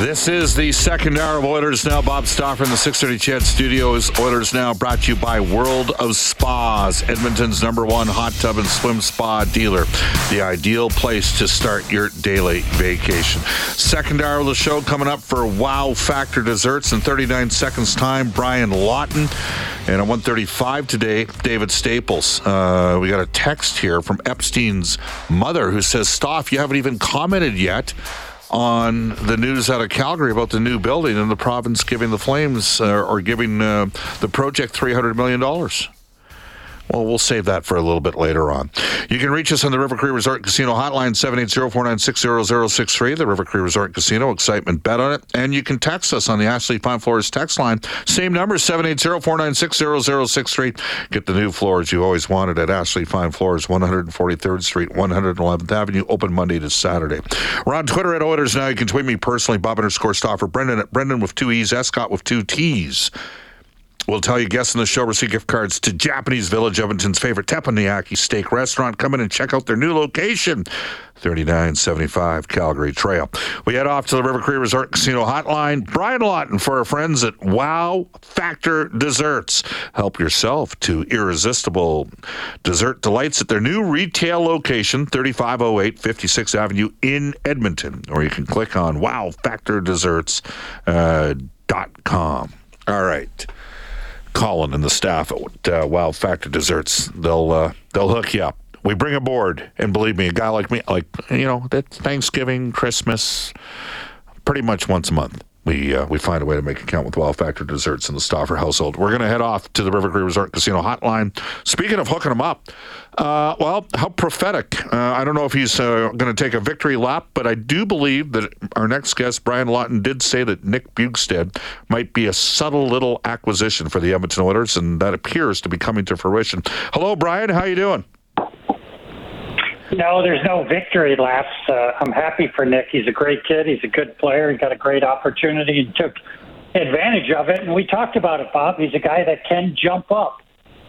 This is the second hour of Oilers Now. Bob Stauffer in the 630 CHED Studios. Oilers Now brought to you by World of Spas, Edmonton's number one hot tub and swim spa dealer. The ideal place to start your daily vacation. Second hour of the show coming up for Wow Factor Desserts in 39 seconds time. Brian Lawton. And at 135 today, David Staples. Uh, we got a text here from Epstein's mother who says, Stoff, you haven't even commented yet on the news out of Calgary about the new building and the province giving the Flames uh, or giving uh, the project $300 million. Well, we'll save that for a little bit later on. You can reach us on the River Cree Resort Casino hotline, 780-496-0063. The River Cree Resort Casino, excitement bet on it. And you can text us on the Ashley Fine Floors text line. Same number, 780-496-0063. Get the new floors you always wanted at Ashley Fine Floors, 143rd Street, 111th Avenue, open Monday to Saturday. We're on Twitter at Oilers Now. You can tweet me personally, Bob underscore Stauffer, Brendan at Brendan with two E's, Escott with two T's. We'll tell you guests in the show receive gift cards to Japanese Village, Edmonton's favorite teppanyaki steak restaurant. Come in and check out their new location, 3975 Calgary Trail. We head off to the River Cree Resort Casino Hotline. Brian Lawton for our friends at Wow Factor Desserts. Help yourself to irresistible dessert delights at their new retail location, 3508 56th Avenue in Edmonton. Or you can click on wowfactordesserts.com. Uh, All right. Colin and the staff at uh, Wow Factor Desserts. They'll uh, they'll hook you up. We bring aboard, and believe me, a guy like me, like you know, that's Thanksgiving, Christmas, pretty much once a month. We uh, we find a way to make it count with Wow Factor Desserts in the Stauffer household. We're going to head off to the River Cree Resort Casino hotline. Speaking of hooking them up, uh, well, how prophetic. Uh, I don't know if he's uh, going to take a victory lap, but I do believe that our next guest, Brian Lawton, did say that Nick Bjugstad might be a subtle little acquisition for the Edmonton Oilers, and that appears to be coming to fruition. Hello, Brian. How you doing? No, there's no victory laps. Uh, I'm happy for Nick. He's a great kid. He's a good player. He got a great opportunity and took advantage of it. And we talked about it, Bob. He's a guy that can jump up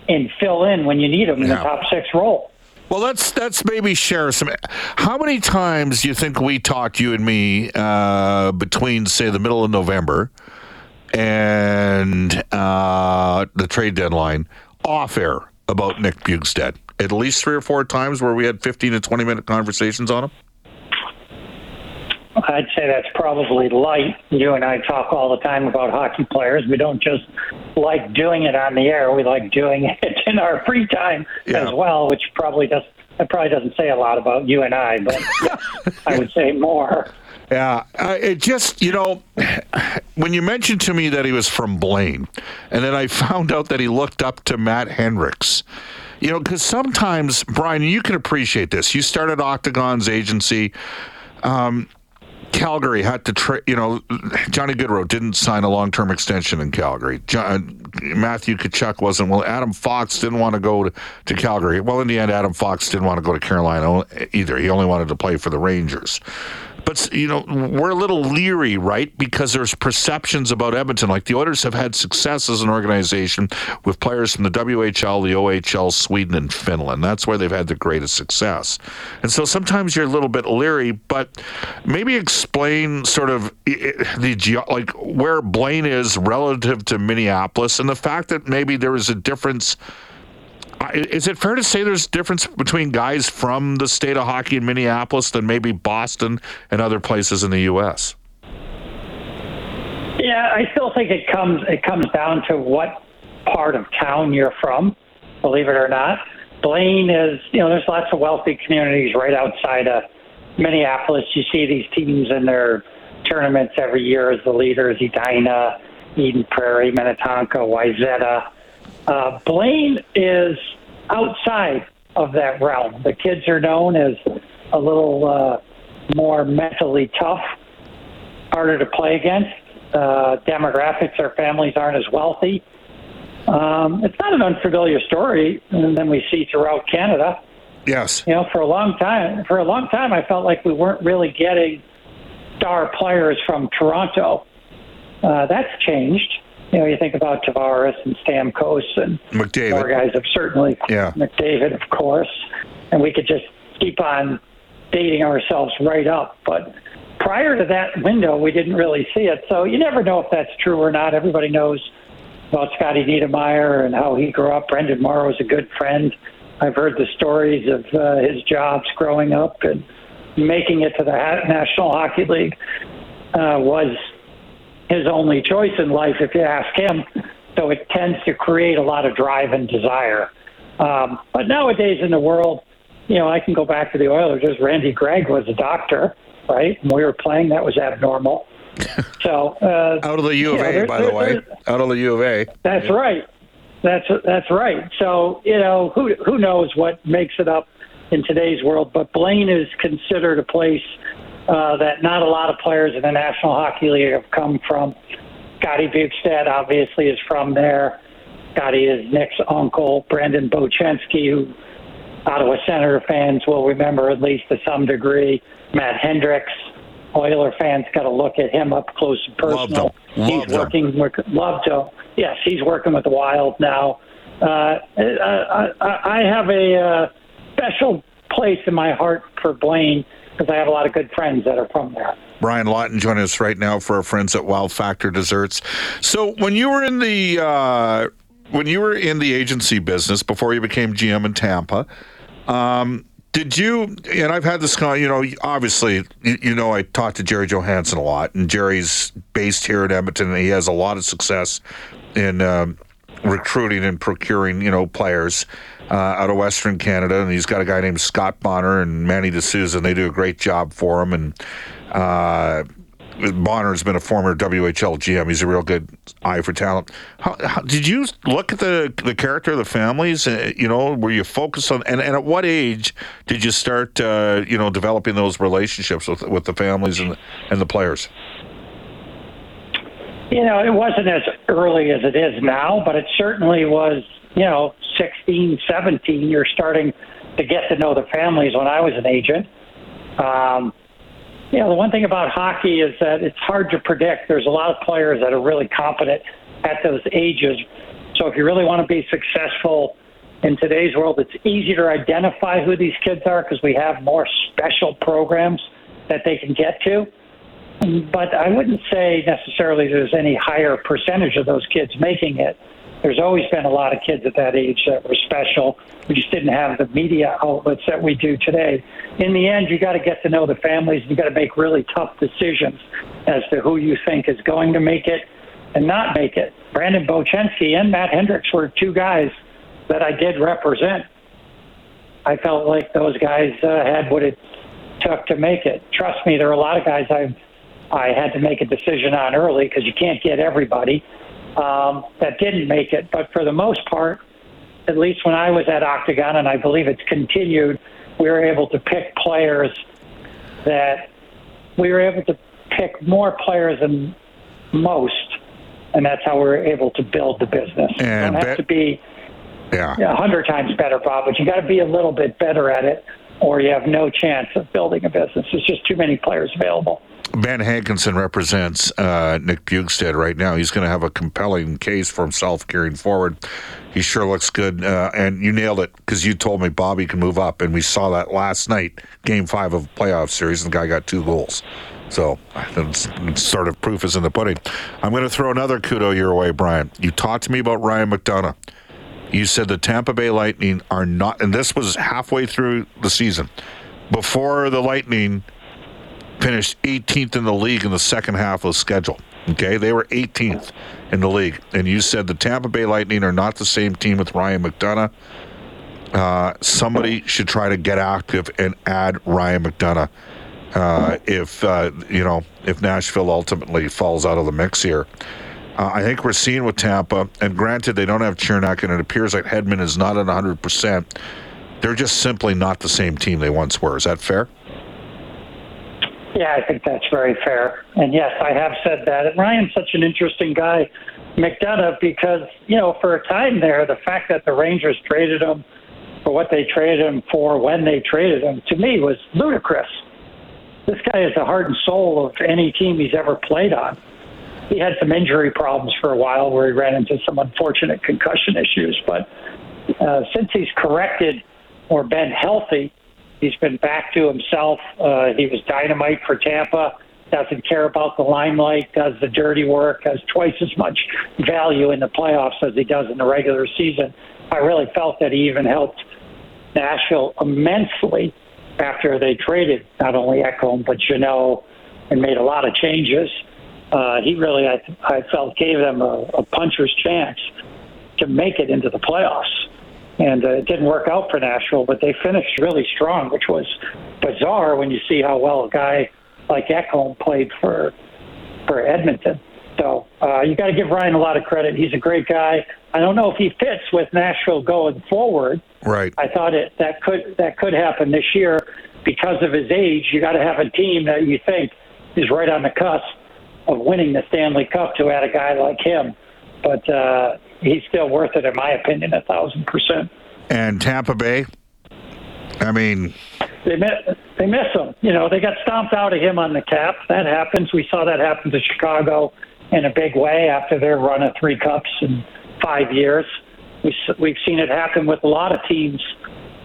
and fill in when you need him in Yeah. the top six role. Well, let's let's maybe share some. How many times do you think we talked you and me uh, between say the middle of November and uh, the trade deadline off air about Nick Bjugstad? At least three or four times where we had fifteen to twenty minute conversations on him. I'd say that's probably light. You and I talk all the time about hockey players. We don't just like doing it on the air. We like doing it in our free time Yeah. as well, which probably does. That probably doesn't say a lot about you and I, but I would say more. Yeah, uh, it just you know when you mentioned to me that he was from Blaine, and then I found out that he looked up to Matt Hendricks. You know, because sometimes Brian, you can appreciate this. You started Octagon's agency. Um, Calgary had to, tra- you know, Johnny Gaudreau didn't sign a long-term extension in Calgary. John, Matthew Tkachuk wasn't. Well, Adam Fox didn't want to go to, to Calgary. Well, in the end, Adam Fox didn't want to go to Carolina either. He only wanted to play for the Rangers. But you know, we're a little leery, right? Because there's perceptions about Edmonton. Like the Oilers have had success as an organization with players from the WHL, the OHL, Sweden, and Finland. That's where they've had the greatest success. And so sometimes you're a little bit leery. But maybe explain sort of the like where Blaine is relative to Minneapolis, and the fact that maybe there is a difference. Is it fair to say there's difference between guys from the state of hockey in Minneapolis than maybe Boston and other places in the U.S.? Yeah, I still think it comes it comes down to what part of town you're from. Believe it or not, Blaine is you know there's lots of wealthy communities right outside of Minneapolis. You see these teams in their tournaments every year as the leaders: Edina, Eden Prairie, Minnetonka, Wayzata. Uh, Blaine is outside of that realm. The kids are known as a little uh, more mentally tough, harder to play against. Uh, demographics, their families aren't as wealthy. Um, it's not an unfamiliar story, and then we see throughout Canada. Yes. You know, for a long time, for a long time, I felt like we weren't really getting star players from Toronto. Uh, that's changed. You know, you think about Tavares and Stamkos and McDavid. more guys have certainly Yeah. McDavid, of course, and we could just keep on dating ourselves right up. But prior to that window, we didn't really see it. So you never know if that's true or not. Everybody knows about Scotty Niedermayer and how he grew up. Brenden Morrow is a good friend. I've heard the stories of uh, his jobs growing up and making it to the National Hockey League uh, was his only choice in life, if you ask him. So it tends to create a lot of drive and desire. Um, but nowadays in the world, you know, I can go back to the Oilers. Just Randy Gregg was a doctor, right? When we were playing, that was abnormal. so uh, Out of the U of Yeah, A, there- by the way. Out of the U of A. that's right. That's that's right. So you know who who knows what makes it up in today's world. But Blaine is considered a place uh, that not a lot of players in the National Hockey League have come from. Scotty Bjugstad obviously is from there. Scotty is Nick's uncle, Brandon Bochenski, who Ottawa Senator fans will remember at least to some degree. Matt Hendricks, Oiler fans got to look at him up close and Loved personal. him. He's Loved him. working with loved him. Yes, he's working with the Wild now. Uh, I, I, I have a uh, special place in my heart for Blaine because I have a lot of good friends that are from there. Brian Lawton joining us right now for our friends at Wild Factor Desserts. So when you were in the uh, when you were in the agency business before you became GM in Tampa, um, did you? And I've had this. You know, obviously, you, you know, I talked to Gerry Johannson a lot, and Jerry's based here in Edmonton, and he has a lot of success in. Um, recruiting and procuring, you know, players uh, out of Western Canada, and he's got a guy named Scott Bonner and Manny D'Souza, and they do a great job for him. And uh, Bonner's been a former WHL GM; he's a real good eye for talent. How, how, did you look at the the character of the families? Uh, you know, were you focused on, and, and at what age did you start, uh, you know, developing those relationships with with the families and and the players? You know, it wasn't as early as it is now, but it certainly was, you know, 16, 17. You're starting to get to know the families when I was an agent. Um, you know, the one thing about hockey is that it's hard to predict. There's a lot of players that are really competent at those ages. So if you really want to be successful in today's world, it's easier to identify who these kids are because we have more special programs that they can get to. But I wouldn't say necessarily there's any higher percentage of those kids making it. There's always been a lot of kids at that age that were special. We just didn't have the media outlets that we do today. In the end, you got to get to know the families. You got to make really tough decisions as to who you think is going to make it and not make it. Brandon Bochenski and Matt Hendricks were two guys that I did represent. I felt like those guys uh, had what it took to make it. Trust me, there are a lot of guys I I had to make a decision on early because you can't get everybody um, that didn't make it. But for the most part, at least when I was at Octagon, and I believe it's continued, we were able to pick players that we were able to pick more players than most, and that's how we were able to build the business. you And don't have to be Yeah. a hundred times better, Bob, but you got to be a little bit better at it, or you have no chance of building a business. There's just too many players available. Ben Hankinson represents uh, Nick Bjugstad right now. He's going to have a compelling case for himself carrying forward. He sure looks good, uh, and you nailed it because you told me Bobby can move up, and we saw that last night, Game Five of playoff series, and the guy got two goals. So sort of proof is in the pudding. I'm going to throw another kudo your way, Brian. You talked to me about Ryan McDonagh. You said the Tampa Bay Lightning are not, and this was halfway through the season, before the Lightning finished 18th in the league in the second half of the schedule. Okay, they were 18th in the league, and you said the Tampa Bay Lightning are not the same team with Ryan McDonagh. Uh, somebody should try to get active and add Ryan McDonagh uh, if uh, you know if Nashville ultimately falls out of the mix here. Uh, I think we're seeing with Tampa, and granted, they don't have Cernak, and it appears like Hedman is not at 100%. They're just simply not the same team they once were. Is that fair? Yeah, I think that's very fair. And yes, I have said that. And Ryan's such an interesting guy, McDonagh, because, you know, for a time there, the fact that the Rangers traded him for what they traded him for when they traded him, to me, was ludicrous. This guy is the heart and soul of any team he's ever played on. He had some injury problems for a while where he ran into some unfortunate concussion issues, but uh, since he's corrected or been healthy, He's been back to himself. Uh, he was dynamite for Tampa. Doesn't care about the limelight. Does the dirty work. Has twice as much value in the playoffs as he does in the regular season. I really felt that he even helped Nashville immensely after they traded not only Ekholm but Jeannot and made a lot of changes. Uh, he really, I, I felt, gave them a, a puncher's chance to make it into the playoffs and uh, it didn't work out for Nashville, but they finished really strong, which was bizarre when you see how well a guy like Ekholm played for for Edmonton. So uh, you got to give Ryan a lot of credit. He's a great guy. I don't know if he fits with Nashville going forward. Right. I thought it that could that could happen this year because of his age. You got to have a team that you think is right on the cusp of winning the Stanley Cup to add a guy like him. But uh, he's still worth it, in my opinion, a thousand percent. And Tampa Bay, I mean, they miss they miss him. You know, they got stomped out of him on the cap. That happens. We saw that happen to Chicago in a big way after their run of three cups in five years. We, we've seen it happen with a lot of teams.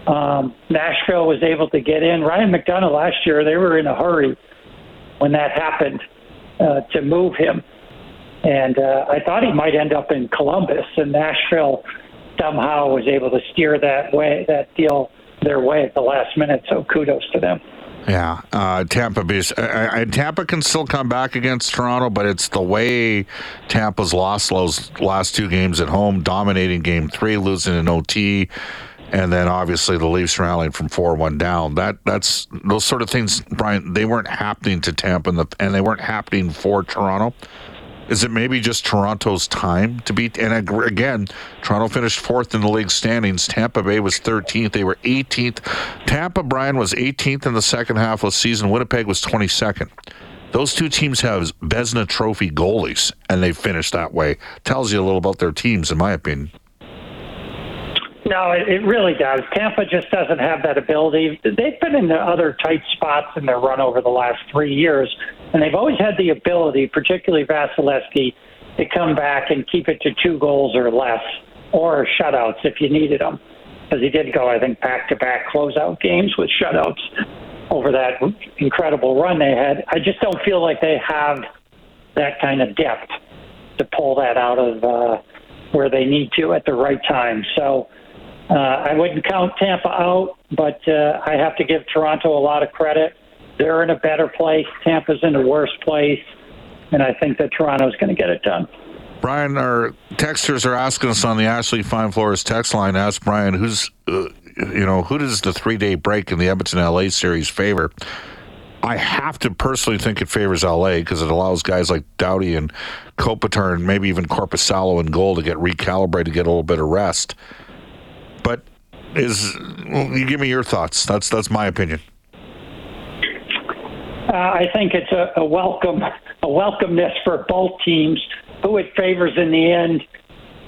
Um, Nashville was able to get in. Ryan McDonagh last year, they were in a hurry when that happened uh, to move him. And uh, I thought he might end up in Columbus, and Nashville somehow was able to steer that way, that deal their way at the last minute. So kudos to them. Yeah, uh, Tampa Bay. Uh, uh, Tampa can still come back against Toronto, but it's the way Tampa's lost those last two games at home, dominating Game Three, losing in OT, and then obviously the Leafs rallying from four one down. That that's those sort of things, Brian. They weren't happening to Tampa, the, and they weren't happening for Toronto. Is it maybe just Toronto's time to beat? And again, Toronto finished fourth in the league standings. Tampa Bay was 13th. They were 18th. Tampa, Brian, was 18th in the second half of the season. Winnipeg was 22nd. Those two teams have Vezina Trophy goalies, and they finished that way. Tells you a little about their teams, in my opinion. No, it really does. Tampa just doesn't have that ability. They've been in the other tight spots in their run over the last three years, and they've always had the ability, particularly Vasilevskiy, to come back and keep it to two goals or less, or shutouts if you needed them. Because he did go, I think, back to back closeout games with shutouts over that incredible run they had. I just don't feel like they have that kind of depth to pull that out of uh, where they need to at the right time. So uh, I wouldn't count Tampa out, but uh, I have to give Toronto a lot of credit. They're in a better place. Tampa's in a worse place, and I think that Toronto's going to get it done. Brian, our texters are asking us on the Ashley Fine Floors text line. Ask Brian, who's, uh, you know, who does the three day break in the Edmonton LA series favor? I have to personally think it favors LA because it allows guys like Doughty and Kopitar and maybe even Korpisalo and goal to get recalibrated, get a little bit of rest. Is well, you give me your thoughts? That's that's my opinion. Uh, I think it's a, a welcome a welcomeness for both teams. Who it favors in the end,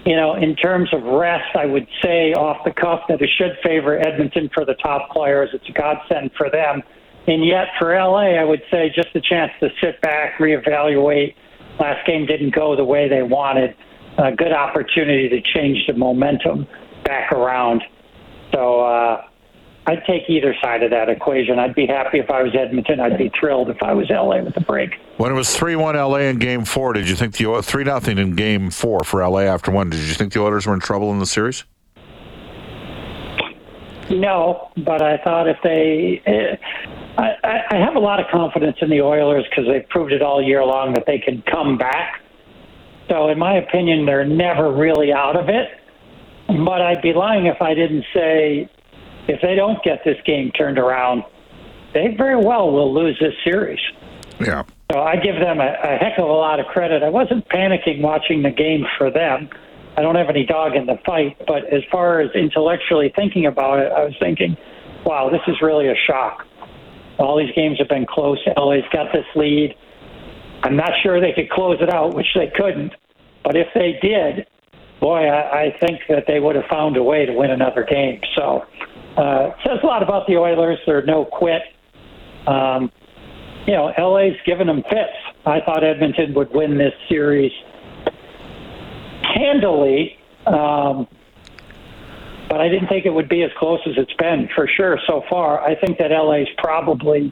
you know, in terms of rest, I would say off the cuff that it should favor Edmonton for the top players. It's a godsend for them. And yet for LA, I would say just a chance to sit back, reevaluate. Last game didn't go the way they wanted. A good opportunity to change the momentum back around. So uh, I'd take either side of that equation. I'd be happy if I was Edmonton. I'd be thrilled if I was LA with the break. When it was three one LA in Game Four, did you think the three nothing in Game Four for LA after one? Did you think the Oilers were in trouble in the series? No, but I thought if they, uh, I, I have a lot of confidence in the Oilers because they've proved it all year long that they can come back. So, in my opinion, they're never really out of it. But I'd be lying if I didn't say if they don't get this game turned around, they very well will lose this series. Yeah. So I give them a, a heck of a lot of credit. I wasn't panicking watching the game for them. I don't have any dog in the fight, but as far as intellectually thinking about it, I was thinking, wow, this is really a shock. All these games have been close. LA's got this lead. I'm not sure they could close it out, which they couldn't. But if they did, boy, I, I think that they would have found a way to win another game. So uh, says a lot about the Oilers. They're no quit. Um, you know, LA's given them fits. I thought Edmonton would win this series handily, um, but I didn't think it would be as close as it's been for sure so far. I think that LA's probably,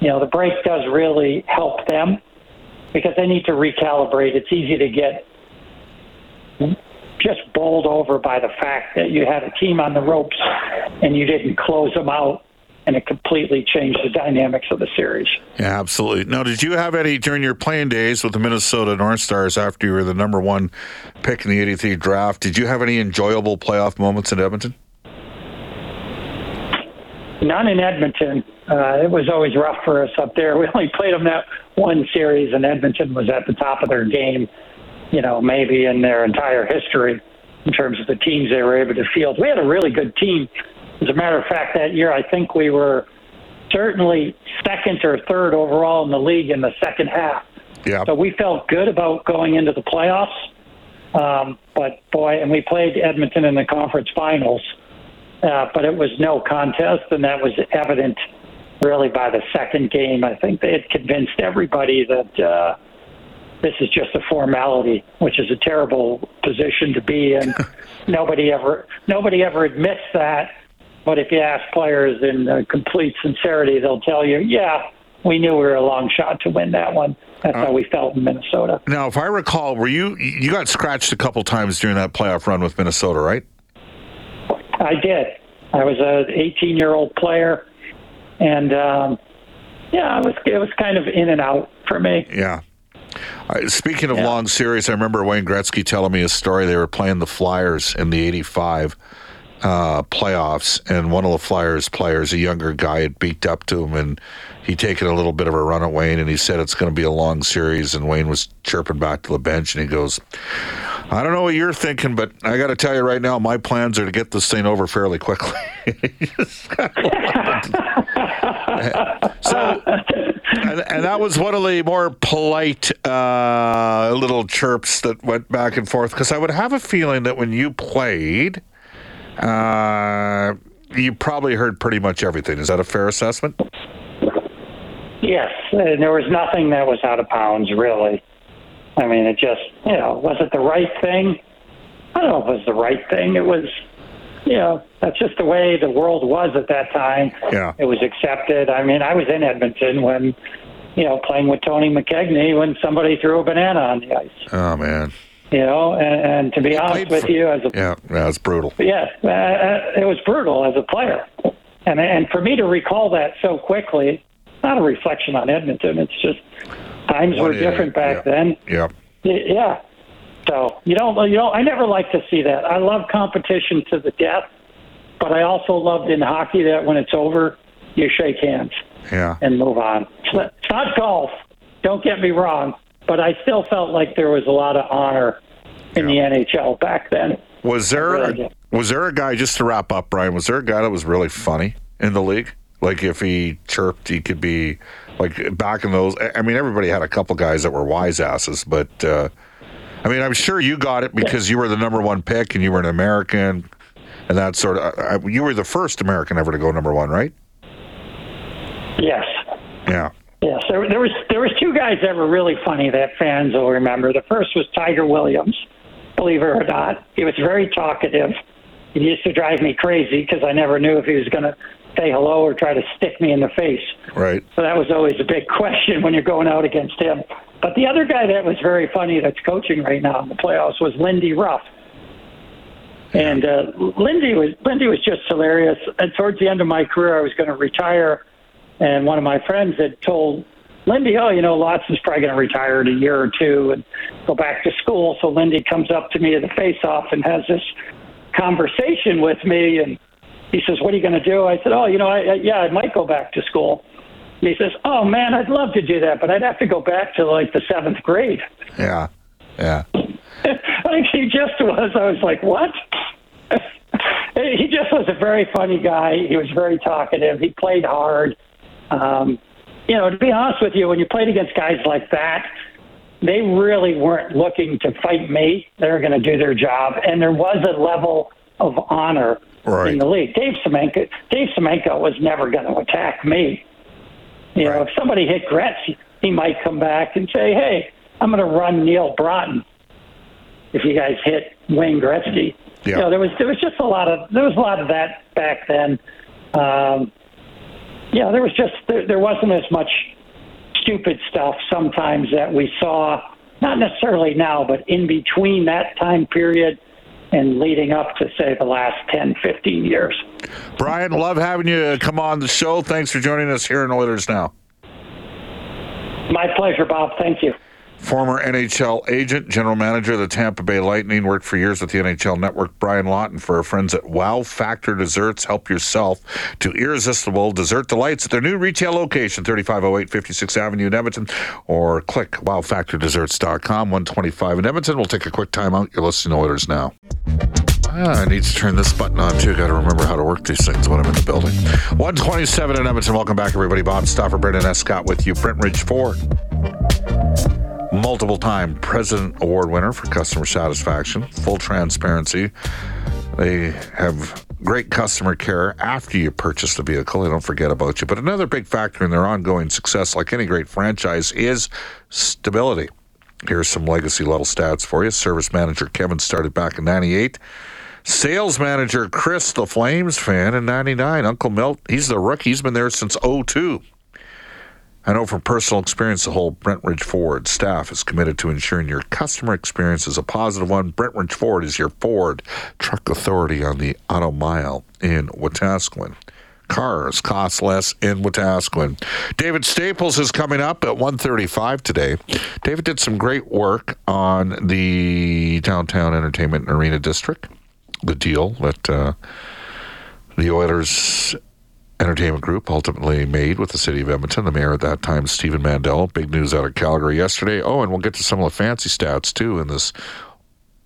you know, the break does really help them because they need to recalibrate. It's easy to get just bowled over by the fact that you had a team on the ropes and you didn't close them out and it completely changed the dynamics of the series. Yeah, absolutely. Now, did you have any during your playing days with the Minnesota North Stars after you were the number one pick in the 83 draft? Did you have any enjoyable playoff moments in Edmonton? None in Edmonton. Uh, it was always rough for us up there. We only played them that one series, and Edmonton was at the top of their game you know, maybe in their entire history in terms of the teams they were able to field. We had a really good team. As a matter of fact, that year I think we were certainly second or third overall in the league in the second half. Yeah. So we felt good about going into the playoffs. Um, but boy, and we played Edmonton in the conference finals, uh, but it was no contest, and that was evident really by the second game. I think they had convinced everybody that. Uh, this is just a formality, which is a terrible position to be in. nobody ever nobody ever admits that. But if you ask players in uh, complete sincerity, they'll tell you, "Yeah, we knew we were a long shot to win that one." That's uh, how we felt in Minnesota. Now, if I recall, were you you got scratched a couple times during that playoff run with Minnesota, right? I did. I was an 18 year old player, and um, yeah, it was it was kind of in and out for me. Yeah. Uh, speaking of yeah. long series, I remember Wayne Gretzky telling me a story. They were playing the Flyers in the '85 uh, playoffs, and one of the Flyers players, a younger guy, had beat up to him, and he taken a little bit of a run at Wayne, and he said it's going to be a long series. And Wayne was chirping back to the bench, and he goes, "I don't know what you're thinking, but I got to tell you right now, my plans are to get this thing over fairly quickly." so and, and, that was one of the more polite uh, little chirps that went back and forth because I would have a feeling that when you played, uh, you probably heard pretty much everything. Is that a fair assessment? Yes, and there was nothing that was out of bounds, really. I mean, it just, you know, was it the right thing? I don't know if it was the right thing. It was you know, that's just the way the world was at that time. Yeah. It was accepted. I mean, I was in Edmonton when, you know, playing with Tony McKegney when somebody threw a banana on the ice. Oh, man. You know, and, and to be honest with for, you, as a yeah, yeah, it's brutal. Yeah, uh, it was brutal as a player, and and for me to recall that so quickly, not a reflection on Edmonton. It's just times were different back yeah. then. Yeah. Yeah, so you don't, you know, I never like to see that. I love competition to the death, but I also loved in hockey that when it's over, you shake hands, yeah, and move on. It's not golf. Don't get me wrong, but I still felt like there was a lot of honor in yeah. the NHL back then. Was there really was there a guy just to wrap up, Brian? Was there a guy that was really funny in the league? Like if he chirped, he could be like back in those. I mean, everybody had a couple guys that were wise asses, but. Uh, I mean, I'm sure you got it because you were the number one pick and you were an American, and that sort of. You were the first American ever to go number one, right? Yes. Yeah. Yes, there, there was there was two guys that were really funny that fans will remember. The first was Tiger Williams, believe it or not. He was very talkative. He used to drive me crazy because I never knew if he was going to say hello or try to stick me in the face. Right. So that was always a big question when you're going out against him. But the other guy that was very funny that's coaching right now in the playoffs was Lindy Ruff. And uh, Lindy was Lindy was just hilarious. And towards the end of my career, I was going to retire, and one of my friends had told Lindy, "Oh, you know, Lots is probably going to retire in a year or two and go back to school." So Lindy comes up to me at the face-off and has this conversation with me, and he says, "What are you going to do?" I said, "Oh, you know, I, I, yeah, I might go back to school." And he says, "Oh man, I'd love to do that, but I'd have to go back to like the seventh grade." Yeah. Yeah. like he just was. I was like, "What?" he just was a very funny guy. He was very talkative. He played hard. Um, you know, to be honest with you, when you played against guys like that, they really weren't looking to fight me. They were going to do their job, and there was a level of honor Right. in the league. Dave Semenko, Dave Semenko was never going to attack me. You know, if somebody hit Gretz, he might come back and say, "Hey, I'm going to run Neal Broten." If you guys hit Wayne Gretzky, Yeah. you know, there was there was just a lot of there was a lot of that back then. Um, yeah, there was just there, there wasn't as much stupid stuff sometimes that we saw, not necessarily now, but in between that time period and leading up to say the last 10, 15 years. Brian, love having you come on the show. Thanks for joining us here in Oilers Now. My pleasure, Bob. Thank you. Former NHL agent, general manager of the Tampa Bay Lightning, worked for years with the NHL Network. Brian Lawton for our friends at Wow Factor Desserts. Help yourself to irresistible dessert delights at their new retail location, 3508 56th Avenue in Edmonton, or click wowfactordesserts.com, 125 in Edmonton. We'll take a quick time out. You're listening to Oilers Now. Ah, I need to turn this button on too. Got to remember how to work these things when I'm in the building. 127 in Edmonton. Welcome back, everybody. Bob Stauffer, Brendan. Scott with you. Brentridge Ford multiple time President Award winner for customer satisfaction, full transparency. They have great customer care after you purchase the vehicle. They don't forget about you. But another big factor in their ongoing success, like any great franchise, is stability. Here's some legacy level stats for you. Service manager Kevin started back in 98. Sales manager Chris, the Flames fan, in 99. Uncle Milt, he's the rookie. He's been there since 02. I know from personal experience, the whole Brentridge Ford staff is committed to ensuring your customer experience is a positive one. Brentridge Ford is your Ford truck authority on the Auto Mile in Wetaskiwin. Cars cost less in Wetaskiwin. David Staples is coming up at 1.35 today. David did some great work on the Downtown Entertainment and Arena District, the deal that uh, the Oilers entertainment group ultimately made with the city of Edmonton. The mayor at that time, Stephen Mandel. Big news out of Calgary yesterday. Oh, and we'll get to some of the fancy stats too in this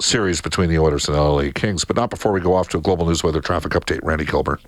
series between the Oilers and the LA Kings, but not before we go off to a global news weather traffic update. Randy Kilburn.